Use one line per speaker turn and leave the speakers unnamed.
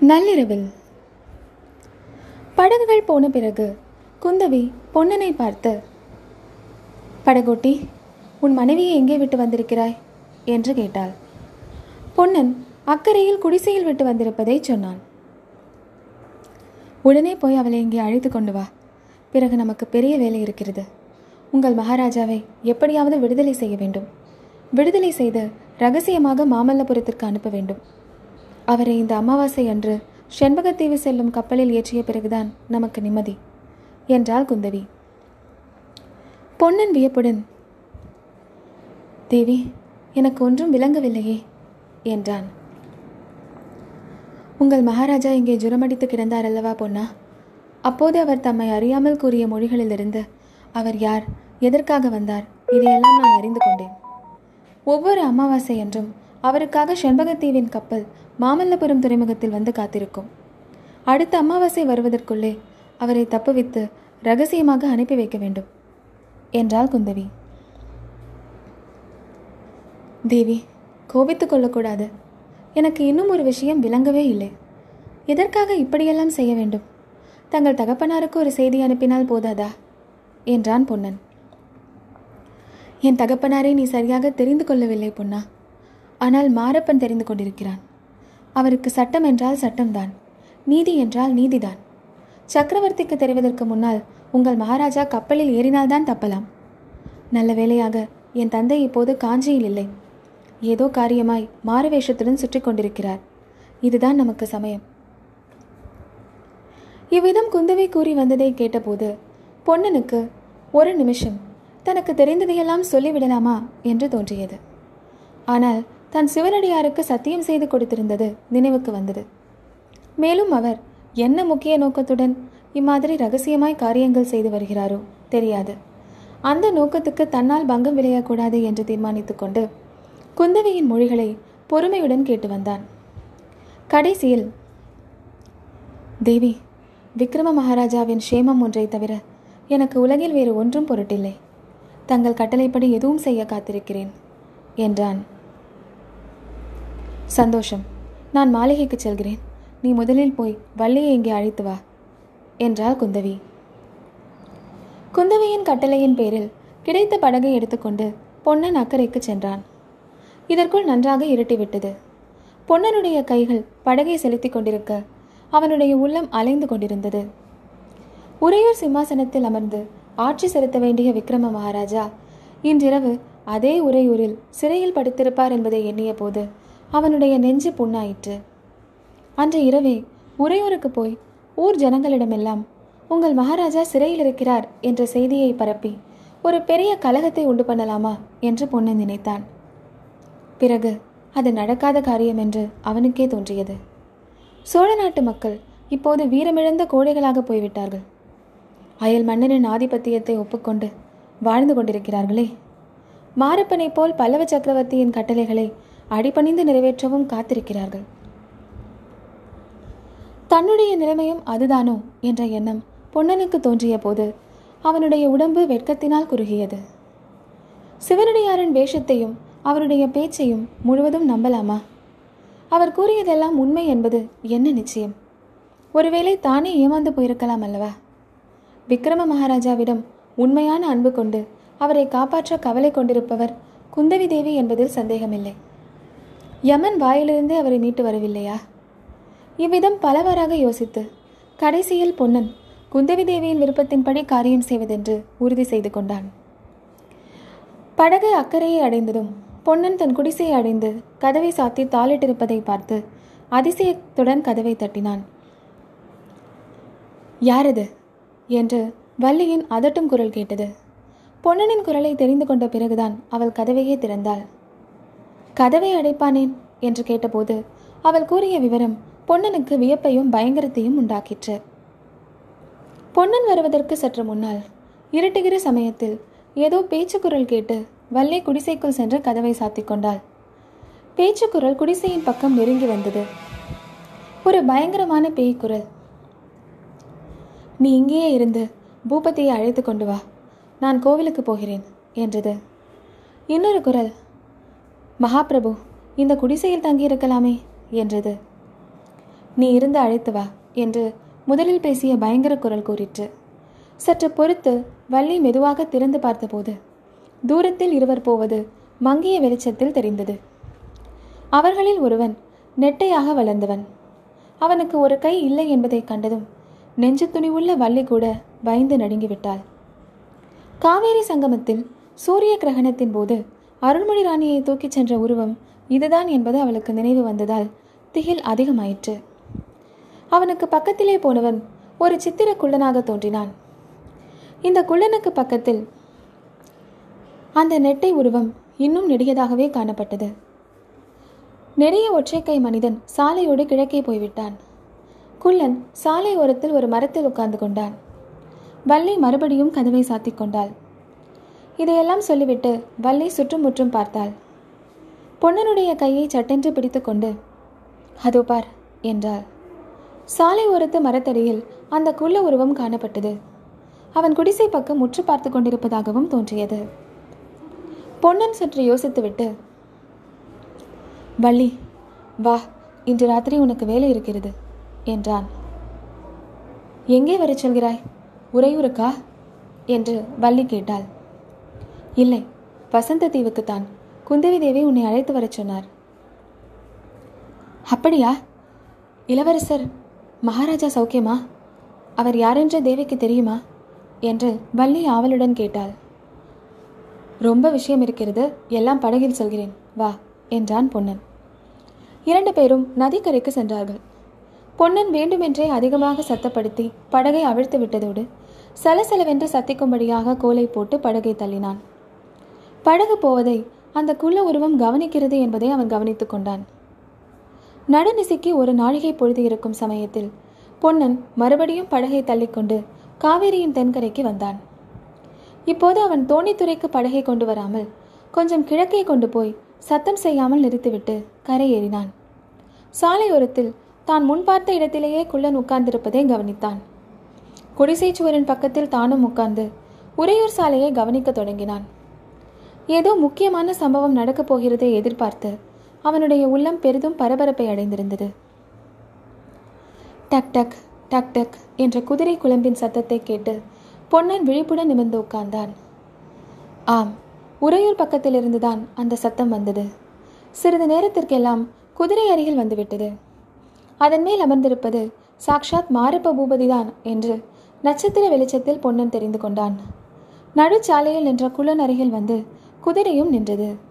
நள்ளிரவில். படகுகள் போன பிறகு குந்தவி பொன்னனை பார்த்து படகோட்டி உன் மனைவியை எங்கே விட்டு வந்திருக்கிறாய்? என்று கேட்டாள். பொன்னன் அக்கறையில் குடிசையில் விட்டு வந்திருப்பதை சொன்னான். உடனே போய் அவளை இங்கே அழைத்து கொண்டு வா. பிறகு நமக்கு பெரிய வேலை இருக்கிறது. உங்கள் மகாராஜாவை எப்படியாவது விடுதலை செய்ய வேண்டும். விடுதலை செய்து ரகசியமாக மாமல்லபுரத்திற்கு அனுப்ப வேண்டும். அவரை இந்த அமாவாசை அன்று செண்பகத்தீவு செல்லும் கப்பலில் ஏற்றிய பிறகுதான் நமக்கு நிம்மதி. என்றாள் குந்தவி. பொன்னன் வியப்புடன் தேவி எனக்கு ஒன்றும் விளங்கவில்லையே என்றான். உங்கள் மகாராஜா இங்கே ஜுரமடித்து கிடந்தார் அல்லவா பொன்னா? அப்போது அவர் தம்மை அறியாமல் கூறிய மொழிகளிலிருந்து அவர் யார் எதற்காக வந்தார் இதையெல்லாம் நான் அறிந்து கொண்டேன். ஒவ்வொரு அமாவாசை என்றும் அவருக்காக செண்பகத்தீவின் கப்பல் மாமல்லபுரம் துறைமுகத்தில் வந்து காத்திருக்கும். அடுத்த அமாவாசை வருவதற்குள்ளே அவரை தப்புவித்து ரகசியமாக அனுப்பி வைக்க வேண்டும். என்றாள் குந்தவி. தேவி கோபித்துக் கொள்ளக்கூடாது. எனக்கு இன்னும் ஒரு விஷயம் விளங்கவே இல்லை. எதற்காக இப்படியெல்லாம் செய்ய வேண்டும்? தங்கள் தகப்பனாருக்கு ஒரு செய்தி அனுப்பினால் போதாதா? என்றான் பொன்னன். என் தகப்பனாரை நீ சரியாக தெரிந்து கொள்ளவில்லை பொன்னா. ஆனால் மாரப்பன் தெரிந்து கொண்டிருக்கிறான். அவருக்கு சட்டம் என்றால் சட்டம்தான் நீதி என்றால் நீதிதான். சக்கரவர்த்திக்கு தெரிவதற்கு முன்னால் உங்கள் மகாராஜா கப்பலில் ஏறினால்தான் தப்பலாம். நல்ல வேளையாக என் தந்தை இப்போது காஞ்சியில் இல்லை. ஏதோ காரியமாய் மாறுவேஷத்துடன் சுற்றி கொண்டிருக்கிறார். இதுதான் நமக்கு சமயம். இவ்விதம் குந்தவை கூறி வந்ததை கேட்டபோது பொன்னனுக்கு ஒரு நிமிஷம் தனக்கு தெரிந்ததையெல்லாம் சொல்லிவிடலாமா என்று தோன்றியது. ஆனால் தன் சிவனடியாருக்கு சத்தியம் செய்து கொடுத்திருந்தது நினைவுக்கு வந்தது. மேலும் அவர் என்ன முக்கிய நோக்கத்துடன் இம்மாதிரி ரகசியமாய் காரியங்கள் செய்து வருகிறாரோ தெரியாது. அந்த நோக்கத்துக்கு தன்னால் பங்கம் விளையக்கூடாது என்று தீர்மானித்துக் கொண்டு குந்தவையின் மொழிகளை பொறுமையுடன் கேட்டு வந்தான். கடைசியில் தேவி விக்ரம மகாராஜாவின் சேமம் ஒன்றை தவிர எனக்கு உலகில் வேறு ஒன்றும் பொருட்டில்லை. தங்கள் கட்டளைப்படி எதுவும் செய்ய காத்திருக்கிறேன் என்றான். சந்தோஷம். நான் மாளிகைக்கு செல்கிறேன். நீ முதலில் போய் வள்ளியை இங்கே அழைத்து வா என்றாள் குந்தவி. குந்தவியின் கட்டளையின் பேரில் கிடைத்த படகை எடுத்துக்கொண்டு பொன்னன் அக்கறைக்கு சென்றான். இதற்குள் நன்றாக இருட்டிவிட்டது. பொன்னனுடைய கைகள் படகை செலுத்திக் கொண்டிருக்க அவனுடைய உள்ளம் அலைந்து கொண்டிருந்தது. உறையூர் சிம்மாசனத்தில் அமர்ந்து ஆட்சி செலுத்த வேண்டிய விக்ரம மகாராஜா இன்றிரவு அதே உறையூரில் சிறையில் படுத்திருப்பார் என்பதை எண்ணிய போது அவனுடைய நெஞ்சு புண்ணாயிற்று. அன்று இரவே உறையூருக்கு போய் ஊர் ஜனங்களிடமெல்லாம் உங்கள் மகாராஜா சிறையில் இருக்கிறார் என்ற செய்தியை பரப்பி ஒரு பெரிய கலகத்தை உண்டு பண்ணலாமா? என்று பொண்ணு நினைத்தான். பிறகு அது நடக்காத காரியம் என்று அவனுக்கே தோன்றியது. சோழ நாட்டு மக்கள் இப்போது வீரமிழந்த கோழைகளாக போய்விட்டார்கள். அயல் மன்னனின் ஆதிபத்தியத்தை ஒப்புக்கொண்டு வாழ்ந்து கொண்டிருக்கிறார்களே. மாரப்பனைப் போல் பல்லவ சக்கரவர்த்தியின் கட்டளைகளை அடிபணிந்து நிறைவேற்றவும் காத்திருக்கிறார்கள். தன்னுடைய நிலைமையும் அதுதானோ என்ற எண்ணம் பொன்னனுக்கு தோன்றிய போது அவனுடைய உடம்பு வெட்கத்தினால் குறுகியது. சிவனடியாரின் வேஷத்தையும் அவருடைய பேச்சையும் முழுவதும் நம்பலாமா? அவர் கூறியதெல்லாம் உண்மை என்பது என்ன நிச்சயம்? ஒருவேளை தானே ஏமாந்து போயிருக்கலாம் அல்லவா? விக்ரம மகாராஜாவிடம் உண்மையான அன்பு கொண்டு அவரை காப்பாற்ற கவலை கொண்டிருப்பவர் குந்தவி தேவி என்பதில் சந்தேகமில்லை. யமன் வாயிலிருந்தே அவரை மீட்டு வரவில்லையா? இவ்விதம் பலவாறாக யோசித்து கடைசியில் பொன்னன் குந்தவி தேவியின் விருப்பத்தின்படி காரியம் செய்வதென்று உறுதி செய்து கொண்டான். படகு அக்கறையை அடைந்ததும் பொன்னன் தன் குடிசையை அடைந்து கதவை சாத்தி தாளிட்டிருப்பதை பார்த்து அதிசயத்துடன் கதவை தட்டினான். யாரது? என்று வள்ளியின் அதட்டும் குரல் கேட்டது. பொன்னனின் குரலை தெரிந்து கொண்ட பிறகுதான் அவள் கதவையே திறந்தாள். கதவை அடைப்பானேன் என்று கேட்டபோது அவள் கூறிய விவரம் பொன்னனுக்கு வியப்பையும் பயங்கரத்தையும் உண்டாக்கிற்று. பொன்னன் வருவதற்கு சற்று முன்னால் இருட்டுகிற சமயத்தில் ஏதோ பேச்சுக்குரல் கேட்டு வள்ளி குடிசைக்குள் சென்று கதவை சாத்திக் கொண்டாள். பேச்சுக்குரல் குடிசையின் பக்கம் நெருங்கி வந்தது. ஒரு பயங்கரமான பேய் குரல். நீ இங்கேயே இருந்து பூபதியை அழைத்து கொண்டு வா. நான் கோவிலுக்கு போகிறேன் என்றது. இன்னொரு குரல். மகாபிரபு இந்த குடிசையில் தங்கியிருக்கலாமே என்றது. நீ இருந்து அழைத்து வா என்று முதலில் பேசிய பயங்கர குரல் கூறிற்று. சற்று பொறுத்து வள்ளி மெதுவாக திறந்து பார்த்தபோது தூரத்தில் இருவர் போவது மங்கிய வெளிச்சத்தில் தெரிந்தது. அவர்களில் ஒருவன் நெட்டையாக வளர்ந்தவன். அவனுக்கு ஒரு கை இல்லை என்பதை கண்டதும் நெஞ்சு துணிவுள்ள வள்ளி கூட பயந்து நடுங்கிவிட்டாள். காவேரி சங்கமத்தில் சூரிய கிரகணத்தின் போது அருள்மொழி ராணியை தூக்கிச் சென்ற உருவம் இதுதான் என்பது அவளுக்கு நினைவு வந்ததால் திகில் அதிகமாயிற்று. அவனுக்கு பக்கத்திலே போனவன் ஒரு சித்திர குள்ளனாக தோன்றினான். இந்த குள்ளனுக்கு பக்கத்தில் அந்த நெட்டை உருவம் இன்னும் நெடியதாகவே காணப்பட்டது. நெடிய ஒற்றைக்கை மனிதன் சாலையோடு கிழக்கே போய்விட்டான். குள்ளன் சாலை ஓரத்தில் ஒரு மரத்தில் உட்கார்ந்து கொண்டான். வள்ளி மறுபடியும் கதவை சாத்திக் கொண்டாள். இதையெல்லாம் சொல்லிவிட்டு வள்ளி சுற்றுமுற்றும் பார்த்தாள். பொன்னனுடைய கையை சட்டென்று பிடித்துக்கொண்டு அதோ பார் என்றாள். சாலை ஓரத்து மரத்தடியில் அந்த குள்ள உருவம் காணப்பட்டது. அவன் குடிசை பக்கம் முற்று பார்த்து கொண்டிருப்பதாகவும் தோன்றியது. பொன்னன் சற்று யோசித்துவிட்டு வள்ளி வா இன்று ராத்திரி உனக்கு வேலை இருக்கிறது என்றான். எங்கே வரச் சொல்கிறாய்? உறையூருக்கா? என்று வள்ளி கேட்டாள். இல்லை வசந்த தீவுக்குத்தான். குந்தவி தேவி உன்னை அழைத்து வரச் சொன்னார். அப்படியா? இளவரசர் மகாராஜா சௌக்கியமா? அவர் யாரென்ற தேவிக்கு தெரியுமா? என்று வள்ளி ஆவலுடன் கேட்டாள். ரொம்ப விஷயம் இருக்கிறது எல்லாம் படகில் சொல்கிறேன் வா என்றான் பொன்னன். இரண்டு பேரும் நதிக்கரைக்கு சென்றார்கள். பொன்னன் வேண்டுமென்றே அதிகமாக சத்தப்படுத்தி படகை அவிழ்த்து விட்டதோடு சலசலவென்று சத்திக்கும்படியாக கோலை போட்டு படகை தள்ளினான். படகு போவதை அந்த குள்ள உருவம் கவனிக்கிறது என்பதை அவன் கவனித்துக் கொண்டான். நடுநிசைக்கு ஒரு நாழிகை பொழுது இருக்கும் சமயத்தில் பொன்னன் மறுபடியும் படகை தள்ளிக்கொண்டு காவேரியின் தென்கரைக்கு வந்தான். இப்போது அவன் தோணித்துறைக்கு படகை கொண்டு வராமல் கொஞ்சம் கிழக்கே கொண்டு போய் சத்தம் செய்யாமல் நிறுத்திவிட்டு கரை ஏறினான். சாலையோரத்தில் தான் முன் பார்த்த இடத்திலேயே குள்ளன் உட்கார்ந்திருப்பதை கவனித்தான். குடிசை சுவரின் பக்கத்தில் தானும் உட்கார்ந்து உறையூர் சாலையை கவனிக்க தொடங்கினான். ஏதோ முக்கியமான சம்பவம் நடக்கப் போகிறதை எதிர்பார்த்து அவனுடைய உள்ளம் பெரிதும் பரபரப்பை அடைந்திருந்தது. டக் டக் டக் டக் என்ற குதிரை குழம்பின் சத்தத்தை கேட்டு பொன்னன் விழிப்புடன் நிமிர்ந்து உட்கார்ந்தான். ஆம் உறையூர் பக்கத்திலிருந்துதான் அந்த சத்தம் வந்தது. சிறிது நேரத்திற்கெல்லாம் குதிரை அருகில் வந்துவிட்டது. அதன் மேல் அமர்ந்திருப்பது சாக்ஷாத் மாரப்ப பூபதிதான் என்று நட்சத்திர வெளிச்சத்தில் பொன்னன் தெரிந்து கொண்டான். நடுச்சாலையில் நின்ற குளன் அருகில் வந்து குதிரையும் நின்றது.